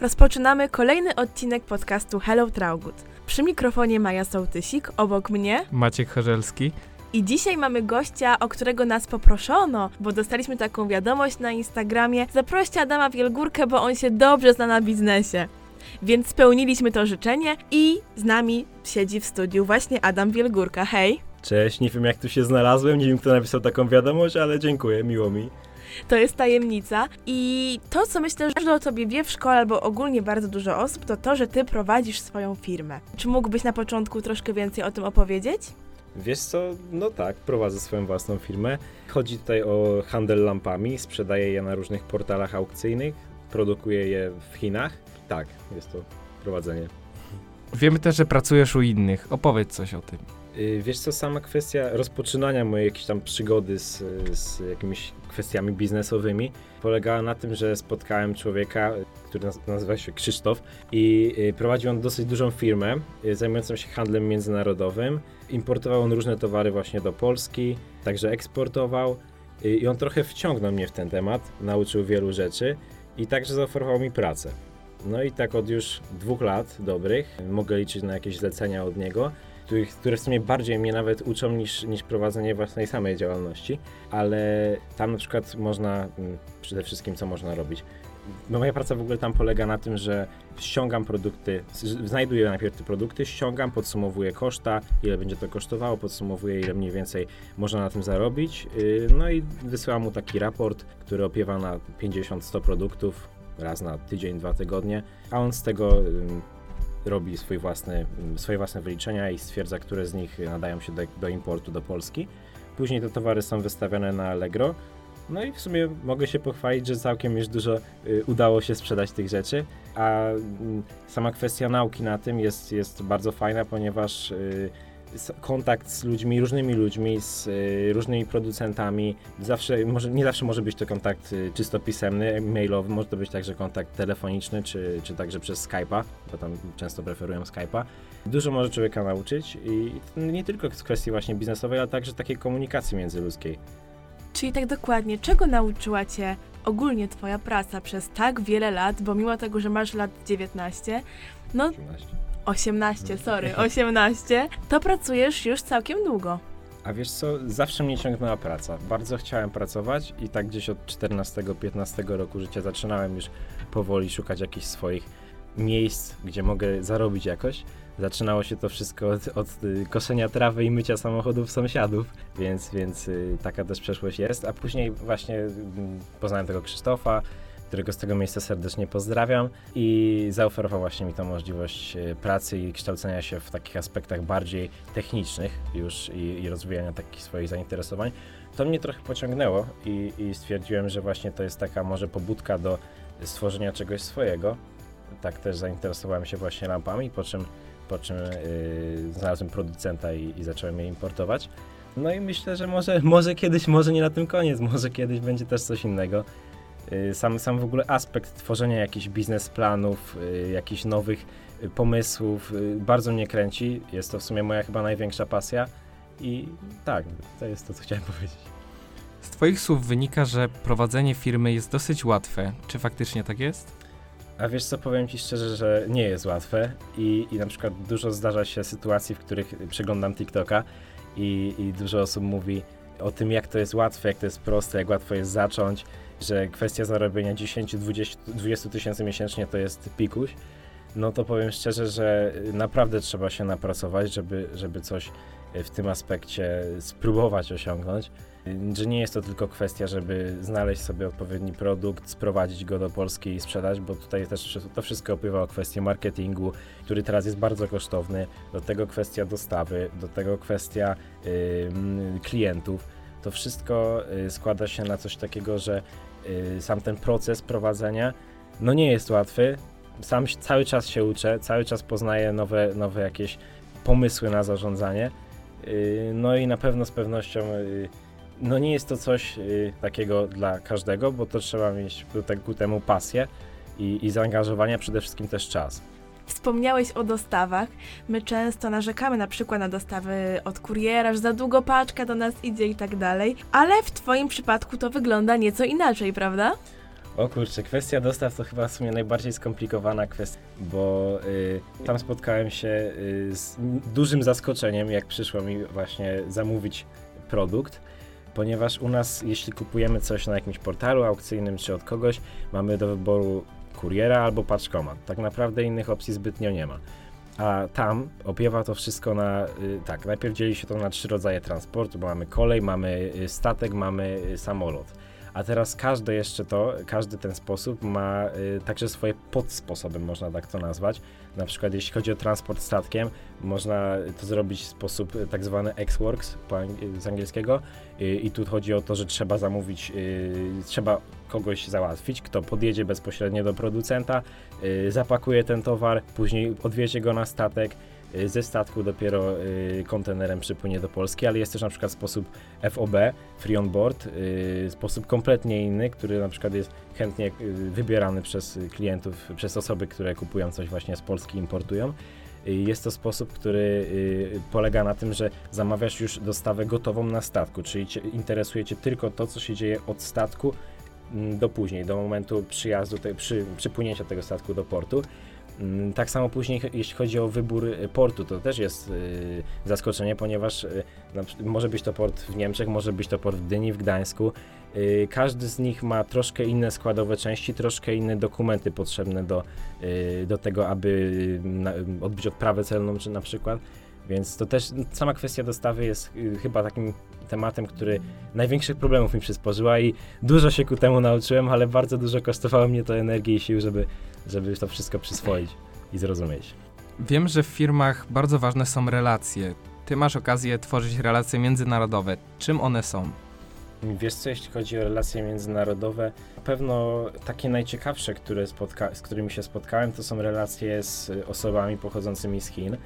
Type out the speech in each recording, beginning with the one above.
Rozpoczynamy kolejny odcinek podcastu Hello Traugut. Przy mikrofonie Maja Sołtysik, obok mnie Maciek Chorzelski. i dzisiaj mamy gościa, o którego nas poproszono, bo dostaliśmy taką wiadomość na Instagramie. Zaproście Adama Wielgórkę, bo on się dobrze zna na biznesie. Więc spełniliśmy to życzenie i z nami siedzi w studiu właśnie Adam Wielgórka. Hej! Cześć, nie wiem jak tu się znalazłem, nie wiem kto napisał taką wiadomość, ale dziękuję, miło mi. To jest tajemnica. I to, co myślę, że każdy o tobie wie w szkole, albo ogólnie bardzo dużo osób, to to, że ty prowadzisz swoją firmę. Czy mógłbyś na początku troszkę więcej o tym opowiedzieć? Wiesz co, no tak, prowadzę swoją własną firmę. Chodzi tutaj o handel lampami, sprzedaję je na różnych portalach aukcyjnych, produkuję je w Chinach. Tak, jest to prowadzenie. Wiemy też, że pracujesz u innych. Opowiedz coś o tym. Yy, Wiesz co, sama kwestia rozpoczynania mojej jakiejś tam przygody z, z jakimiś kwestiami biznesowymi polegała na tym, że spotkałem człowieka, który naz- nazywa się Krzysztof i yy, prowadził on dosyć dużą firmę yy, zajmującą się handlem międzynarodowym. Importował on różne towary właśnie do Polski, także eksportował i on trochę wciągnął mnie w ten temat, nauczył wielu rzeczy i także zaoferował mi pracę. No i tak od już dwóch lat dobrych mogę liczyć na jakieś zlecenia od niego których, które w sumie bardziej mnie nawet uczą niż, niż prowadzenie własnej samej działalności, ale tam na przykład można, mm, przede wszystkim co można robić. No moja praca w ogóle tam polega na tym, że ściągam produkty, znajduję najpierw te produkty, ściągam, podsumowuję koszta, ile będzie to kosztowało, podsumowuję ile mniej więcej można na tym zarobić, yy, no i wysyłam mu taki raport, który opiewa na 50-100 produktów, raz na tydzień, dwa tygodnie, a on z tego robi swój własny, swoje własne wyliczenia i stwierdza, które z nich nadają się do, do importu do Polski. Później te towary są wystawiane na Allegro. No i w sumie mogę się pochwalić, że całkiem już dużo y, udało się sprzedać tych rzeczy, a mm, sama kwestia nauki na tym jest, jest bardzo fajna, ponieważ y, kontakt z ludźmi, różnymi ludźmi, z y, różnymi producentami, zawsze, może, nie zawsze może być to kontakt y, czysto pisemny, mailowy, może to być także kontakt telefoniczny, czy, czy także przez Skype'a, bo tam często preferują Skype'a. Dużo może człowieka nauczyć i nie tylko z kwestii właśnie biznesowej, ale także takiej komunikacji międzyludzkiej. Czyli tak dokładnie, czego nauczyła cię ogólnie twoja praca przez tak wiele lat, bo mimo tego, że masz lat 19, no 18, sorry, 18, to pracujesz już całkiem długo. A wiesz co, zawsze mnie ciągnęła praca. Bardzo chciałem pracować i tak gdzieś od 14-15 roku życia zaczynałem już powoli szukać jakichś swoich miejsc, gdzie mogę zarobić jakoś. Zaczynało się to wszystko od, od y, koszenia trawy i mycia samochodów sąsiadów, więc, więc y, taka też przeszłość jest. A później właśnie mm, poznałem tego Krzysztofa, którego z tego miejsca serdecznie pozdrawiam i zaoferował właśnie mi tą możliwość e, pracy i kształcenia się w takich aspektach bardziej technicznych już i, i rozwijania takich swoich zainteresowań. To mnie trochę pociągnęło i, i stwierdziłem, że właśnie to jest taka może pobudka do stworzenia czegoś swojego. Tak też zainteresowałem się właśnie lampami, po czym, po czym yy, znalazłem producenta i, i zacząłem je importować. No i myślę, że może, może kiedyś, może nie na tym koniec, może kiedyś będzie też coś innego. Y, Sam, sam w ogóle aspekt tworzenia jakichś biznesplanów, y, jakichś nowych y, pomysłów bardzo mnie kręci. Jest to w sumie moja chyba największa pasja i tak, to jest to, co chciałem powiedzieć. Z Twoich słów wynika, że prowadzenie firmy jest dosyć łatwe. Czy faktycznie tak jest? A wiesz co, powiem Ci szczerze, że nie jest łatwe i, i na przykład dużo zdarza się sytuacji, w których przeglądam TikToka i, i dużo osób mówi o tym, jak to jest łatwe, jak to jest proste, jak łatwo jest zacząć, że kwestia zarobienia 10-20 tysięcy miesięcznie to jest pikuś. No to powiem szczerze, że naprawdę trzeba się napracować, żeby, żeby coś w tym aspekcie spróbować osiągnąć. Że nie jest to tylko kwestia, żeby znaleźć sobie odpowiedni produkt, sprowadzić go do Polski i sprzedać, bo tutaj też to wszystko opływa o kwestię marketingu, który teraz jest bardzo kosztowny, do tego kwestia dostawy, do tego kwestia ym, klientów. To wszystko y, składa się na coś takiego, że y, sam ten proces prowadzenia no nie jest łatwy. Sam cały czas się uczę, cały czas poznaję nowe, nowe jakieś pomysły na zarządzanie. Y, No i na pewno z pewnością y, no nie jest to coś y, takiego dla każdego, bo to trzeba mieć do ku temu pasję i, i przede wszystkim też czas. Wspomniałeś o dostawach. My często narzekamy na przykład na dostawy od kuriera, że za długo paczka do nas idzie i tak dalej, ale w Twoim przypadku to wygląda nieco inaczej, prawda? O kurczę, kwestia dostaw to chyba w sumie najbardziej skomplikowana kwestia, bo y, tam spotkałem się y, z dużym zaskoczeniem, jak przyszło mi właśnie zamówić produkt, ponieważ u nas, jeśli kupujemy coś na jakimś portalu aukcyjnym czy od kogoś, mamy do wyboru kuriera albo paczkomat. Tak naprawdę innych opcji zbytnio nie ma. A tam opiewa to wszystko na, y, tak, najpierw dzieli się to na trzy rodzaje transportu, bo mamy kolej, mamy y, statek, mamy y, samolot. A teraz każde jeszcze to, każdy ten sposób ma y, także swoje podsposoby, można tak to nazwać. Na przykład jeśli chodzi o transport statkiem, można to zrobić w sposób y, tak zwany X-Works ang- z angielskiego y, i tu chodzi o to, że trzeba zamówić, y, trzeba kogoś załatwić, kto podjedzie bezpośrednio do producenta, y, zapakuje ten towar, później odwiezie go na statek, y, ze statku dopiero y, kontenerem przypłynie do Polski, ale jest też na przykład sposób FOB, Free On Board, y, sposób kompletnie inny, który na przykład jest chętnie y, wybierany przez y, klientów, przez osoby, które kupują coś właśnie z Polski, importują. Y, Jest to sposób, który y, polega na tym, że zamawiasz już dostawę gotową na statku, czyli interesuje Cię tylko to, co się dzieje od statku mm, do później, do momentu przyjazdu, przy, przypłynięcia tego statku do portu. Mm, Tak samo później, jeśli chodzi o wybór y, portu, to też jest y, zaskoczenie, ponieważ y, przy- może być to port w Niemczech, może być to port w Gdyni, w Gdańsku. Y, każdy z nich ma troszkę inne składowe części, troszkę inne dokumenty potrzebne do, y, do tego, aby y, na, odbyć odprawę celną, czy na przykład. Więc to też sama kwestia dostawy jest y, chyba takim tematem, który największych problemów mi przysporzyła i dużo się ku temu nauczyłem, ale bardzo dużo kosztowało mnie to energii i sił, żeby, żeby to wszystko przyswoić i zrozumieć. Wiem, że w firmach bardzo ważne są relacje. Ty masz okazję tworzyć relacje międzynarodowe. Czym one są? Wiesz co, jeśli chodzi o relacje międzynarodowe, na pewno takie najciekawsze, które spotka- z którymi się spotkałem, to są relacje z osobami pochodzącymi z Chin.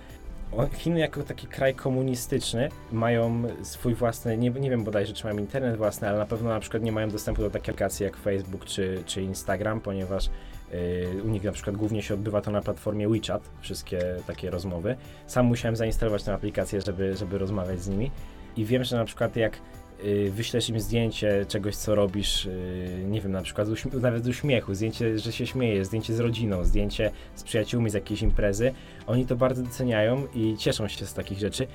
Chiny jako taki kraj komunistyczny mają swój własny, nie, nie wiem bodajże czy mają internet własny, ale na pewno na przykład nie mają dostępu do takiej aplikacji jak Facebook czy, czy Instagram, ponieważ y, u nich na przykład głównie się odbywa to na platformie WeChat, wszystkie takie rozmowy. Sam musiałem zainstalować tę aplikację, żeby, żeby rozmawiać z nimi i wiem, że na przykład jak wyślesz im zdjęcie czegoś, co robisz, y, nie wiem, na przykład uśm- nawet uśmiechu, zdjęcie, że się śmiejesz, zdjęcie z rodziną, zdjęcie z przyjaciółmi z jakiejś imprezy, oni to bardzo doceniają i cieszą się z takich rzeczy.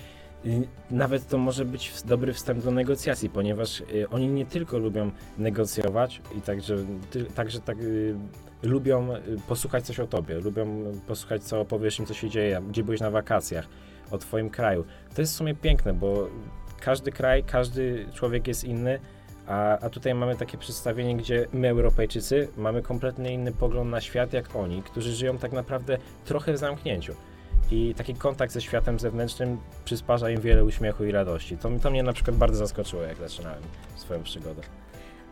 Y, Nawet to może być dobry wstęp do negocjacji, ponieważ y, oni nie tylko lubią negocjować i także, także tak y, lubią y, posłuchać coś o tobie, lubią posłuchać co opowiesz im, co się dzieje, gdzie byłeś na wakacjach, o twoim kraju. To jest w sumie piękne, bo każdy kraj, każdy człowiek jest inny, a, a tutaj mamy takie przedstawienie, gdzie my, Europejczycy, mamy kompletnie inny pogląd na świat jak oni, którzy żyją tak naprawdę trochę w zamknięciu. I taki kontakt ze światem zewnętrznym przysparza im wiele uśmiechu i radości. To, to mnie na przykład bardzo zaskoczyło, jak zaczynałem swoją przygodę.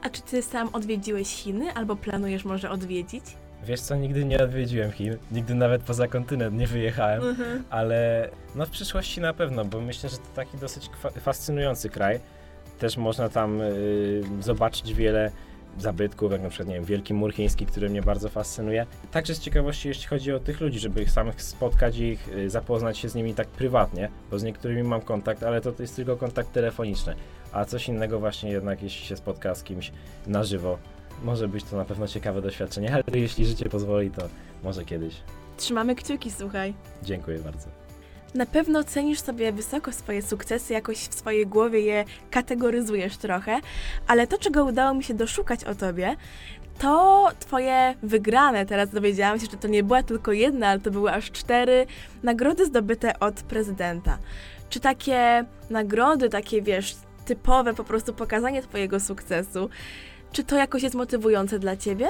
A czy ty sam odwiedziłeś Chiny albo planujesz może odwiedzić? Wiesz co, nigdy nie odwiedziłem Chin, nigdy nawet poza kontynent nie wyjechałem, ale no w przyszłości na pewno, bo myślę, że to taki dosyć fascynujący kraj. Też można tam y, zobaczyć wiele zabytków, jak na przykład, nie wiem, Wielki Mur Chiński, który mnie bardzo fascynuje. Także z ciekawości, jeśli chodzi o tych ludzi, żeby ich samych spotkać i ich, y, zapoznać się z nimi tak prywatnie, bo z niektórymi mam kontakt, ale to, to jest tylko kontakt telefoniczny, a coś innego właśnie jednak, jeśli się spotka z kimś na żywo, może być to na pewno ciekawe doświadczenie, ale jeśli życie pozwoli, to może kiedyś. Trzymamy kciuki, słuchaj. Dziękuję bardzo. Na pewno cenisz sobie wysoko swoje sukcesy, jakoś w swojej głowie je kategoryzujesz trochę, ale to, czego udało mi się doszukać o tobie, to twoje wygrane. Teraz dowiedziałam się, że to nie była tylko jedna, ale to były aż cztery nagrody zdobyte od prezydenta. Czy takie nagrody, takie wiesz, typowe, po prostu pokazanie twojego sukcesu, czy to jakoś jest motywujące dla ciebie?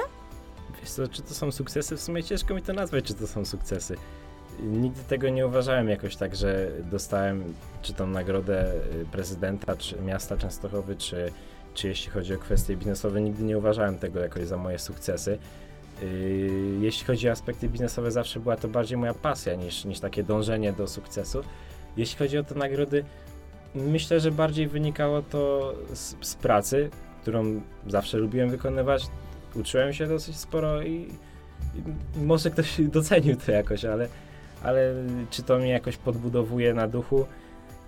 Wiesz co, czy to są sukcesy? W sumie ciężko mi to nazwać, czy to są sukcesy. Nigdy tego nie uważałem jakoś tak, że dostałem czy tą nagrodę y, prezydenta, czy miasta Częstochowy, czy, czy jeśli chodzi o kwestie biznesowe, nigdy nie uważałem tego jakoś za moje sukcesy. Yy, Jeśli chodzi o aspekty biznesowe, zawsze była to bardziej moja pasja niż, niż takie dążenie do sukcesu. Jeśli chodzi o te nagrody, myślę, że bardziej wynikało to z, z pracy, którą zawsze lubiłem wykonywać. Uczyłem się dosyć sporo i, i może ktoś docenił to jakoś, ale, ale czy to mnie jakoś podbudowuje na duchu?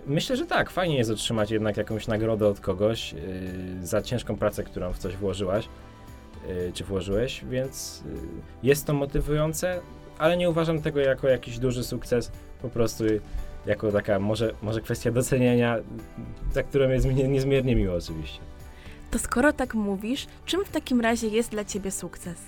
Myślę, że tak. Fajnie jest otrzymać jednak jakąś nagrodę od kogoś yy, za ciężką pracę, którą w coś włożyłaś. y, czy włożyłeś, więc y, jest to motywujące, ale nie uważam tego jako jakiś duży sukces, po prostu jako taka może, może kwestia docenienia, za którą jest mi niezmiernie miło oczywiście. To skoro tak mówisz, czym w takim razie jest dla ciebie sukces?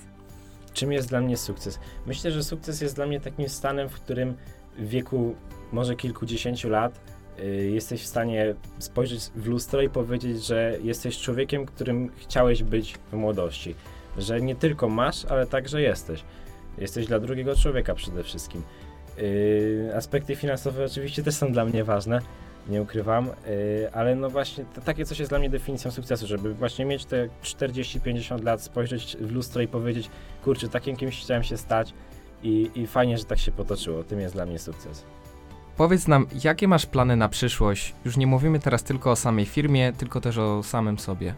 Czym jest dla mnie sukces? Myślę, że sukces jest dla mnie takim stanem, w którym w wieku może kilkudziesięciu lat y, jesteś w stanie spojrzeć w lustro i powiedzieć, że jesteś człowiekiem, którym chciałeś być w młodości. Że nie tylko masz, ale także jesteś. Jesteś dla drugiego człowieka przede wszystkim. Yy, aspekty finansowe oczywiście też są dla mnie ważne, nie ukrywam, yy, ale no właśnie to, takie coś jest dla mnie definicją sukcesu, żeby właśnie mieć te 40-50 lat, spojrzeć w lustro i powiedzieć, kurczę, takim kimś chciałem się stać i, i fajnie, że tak się potoczyło. Tym jest dla mnie sukces. Powiedz nam, jakie masz plany na przyszłość? Już nie mówimy teraz tylko o samej firmie, tylko też o samym sobie.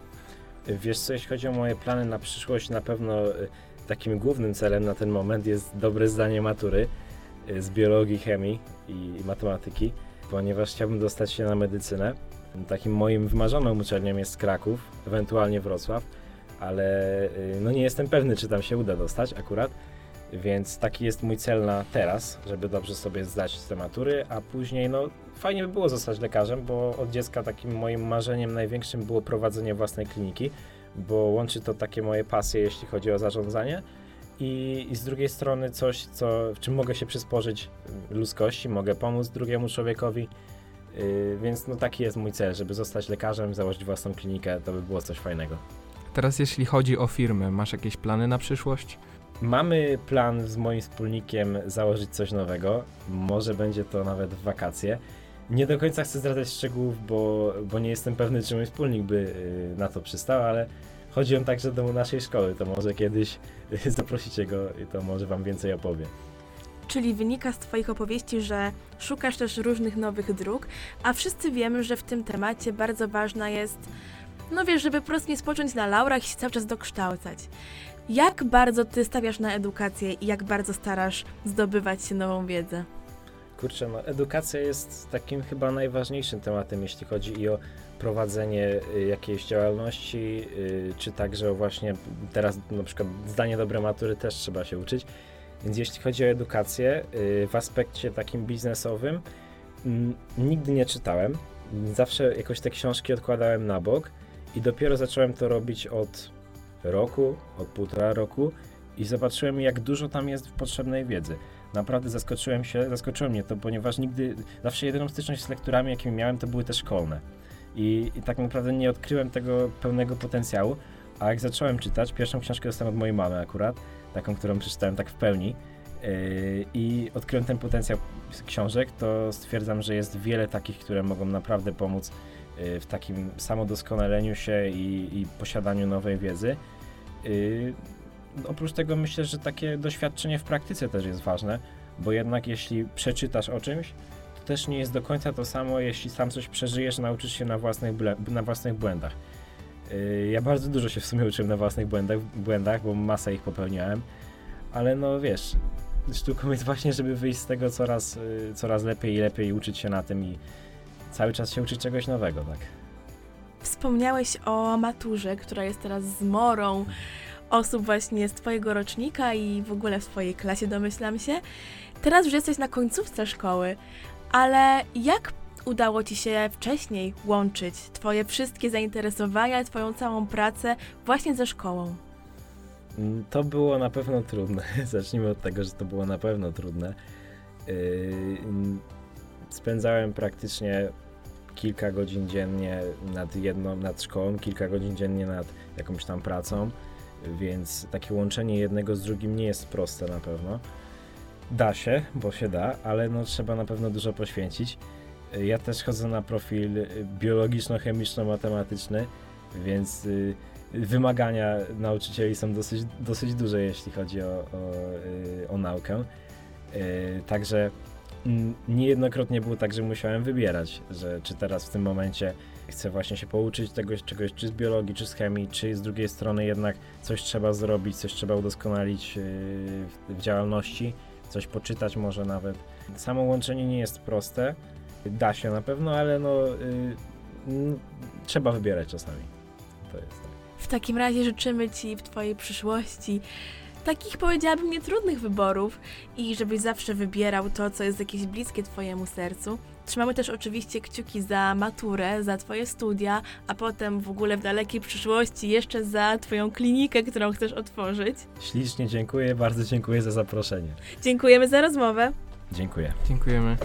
Wiesz co, jeśli chodzi o moje plany na przyszłość, na pewno y, takim głównym celem na ten moment jest dobre zdanie matury y, z biologii, chemii i matematyki, ponieważ chciałbym dostać się na medycynę. Takim moim wymarzoną uczelnią jest Kraków, ewentualnie Wrocław, ale y, no nie jestem pewny, czy tam się uda dostać akurat. Więc taki jest mój cel na teraz, żeby dobrze sobie zdać te matury, a później no fajnie by było zostać lekarzem, bo od dziecka takim moim marzeniem największym było prowadzenie własnej kliniki, bo łączy to takie moje pasje, jeśli chodzi o zarządzanie i, i z drugiej strony coś, co, w czym mogę się przysporzyć ludzkości, mogę pomóc drugiemu człowiekowi, yy, więc no taki jest mój cel, żeby zostać lekarzem, założyć własną klinikę, to by było coś fajnego. Teraz jeśli chodzi o firmę, masz jakieś plany na przyszłość? Mamy plan z moim wspólnikiem założyć coś nowego. Może będzie to nawet w wakacje. Nie do końca chcę zdradzać szczegółów, bo, bo nie jestem pewny, czy mój wspólnik by y, na to przystał, ale chodzi on także do naszej szkoły. To może kiedyś zaprosicie go i to może wam więcej opowie. Czyli wynika z Twoich opowieści, że szukasz też różnych nowych dróg, a wszyscy wiemy, że w tym temacie bardzo ważna jest, no wiesz, żeby po prostu nie spocząć na laurach i się cały czas dokształcać. Jak bardzo Ty stawiasz na edukację i jak bardzo starasz zdobywać się nową wiedzę? Kurczę, no edukacja jest takim chyba najważniejszym tematem, jeśli chodzi i o prowadzenie y, jakiejś działalności, y, czy także właśnie teraz na przykład zdanie dobre matury też trzeba się uczyć. Więc jeśli chodzi o edukację y, w aspekcie takim biznesowym, mm, nigdy nie czytałem. Zawsze jakoś te książki odkładałem na bok i dopiero zacząłem to robić od roku, od półtora roku i zobaczyłem, jak dużo tam jest potrzebnej wiedzy. Naprawdę zaskoczyłem się, zaskoczyło mnie to, ponieważ nigdy, zawsze jedyną styczność z lekturami, jakie miałem, to były te szkolne. I, I tak naprawdę nie odkryłem tego pełnego potencjału, a jak zacząłem czytać, pierwszą książkę dostałem od mojej mamy akurat, taką, którą przeczytałem tak w pełni, yy, i odkryłem ten potencjał książek, to stwierdzam, że jest wiele takich, które mogą naprawdę pomóc yy, w takim samodoskonaleniu się i, i posiadaniu nowej wiedzy. Yy, oprócz tego myślę, że takie doświadczenie w praktyce też jest ważne, bo jednak jeśli przeczytasz o czymś, też nie jest do końca to samo, jeśli sam coś przeżyjesz, nauczysz się na własnych, na własnych błędach. Yy, ja bardzo dużo się w sumie uczyłem na własnych błędach, błędach, bo masę ich popełniałem, ale no wiesz, sztuką jest właśnie, żeby wyjść z tego coraz, yy, coraz lepiej i lepiej uczyć się na tym i cały czas się uczyć czegoś nowego, tak. Wspomniałeś o maturze, która jest teraz zmorą osób właśnie z Twojego rocznika i w ogóle w swojej klasie, domyślam się. Teraz już jesteś na końcówce szkoły, ale jak udało Ci się wcześniej łączyć Twoje wszystkie zainteresowania, Twoją całą pracę właśnie ze szkołą? Mm, to było na pewno trudne. Zacznijmy od tego, że to było na pewno trudne. Yy, spędzałem praktycznie kilka godzin dziennie nad jedną, nad szkołą, kilka godzin dziennie nad jakąś tam pracą, więc takie łączenie jednego z drugim nie jest proste na pewno. Da się, bo się da, ale no trzeba na pewno dużo poświęcić. Ja też chodzę na profil biologiczno-chemiczno-matematyczny, więc y, wymagania nauczycieli są dosyć, dosyć duże, jeśli chodzi o, o, y, o naukę. Y, także niejednokrotnie było tak, że musiałem wybierać, że czy teraz w tym momencie chcę właśnie się pouczyć tego czegoś, czy z biologii, czy z chemii, czy z drugiej strony jednak coś trzeba zrobić, coś trzeba udoskonalić w działalności, coś poczytać może nawet. Samo łączenie nie jest proste, da się na pewno, ale no, yy, trzeba wybierać czasami. To jest tak. W takim razie życzymy Ci w Twojej przyszłości takich, powiedziałabym, nietrudnych wyborów i żebyś zawsze wybierał to, co jest jakieś bliskie Twojemu sercu. Trzymamy też oczywiście kciuki za maturę, za Twoje studia, a potem w ogóle w dalekiej przyszłości jeszcze za Twoją klinikę, którą chcesz otworzyć. Ślicznie dziękuję, bardzo dziękuję za zaproszenie. Dziękujemy za rozmowę. Dziękuję. Dziękujemy.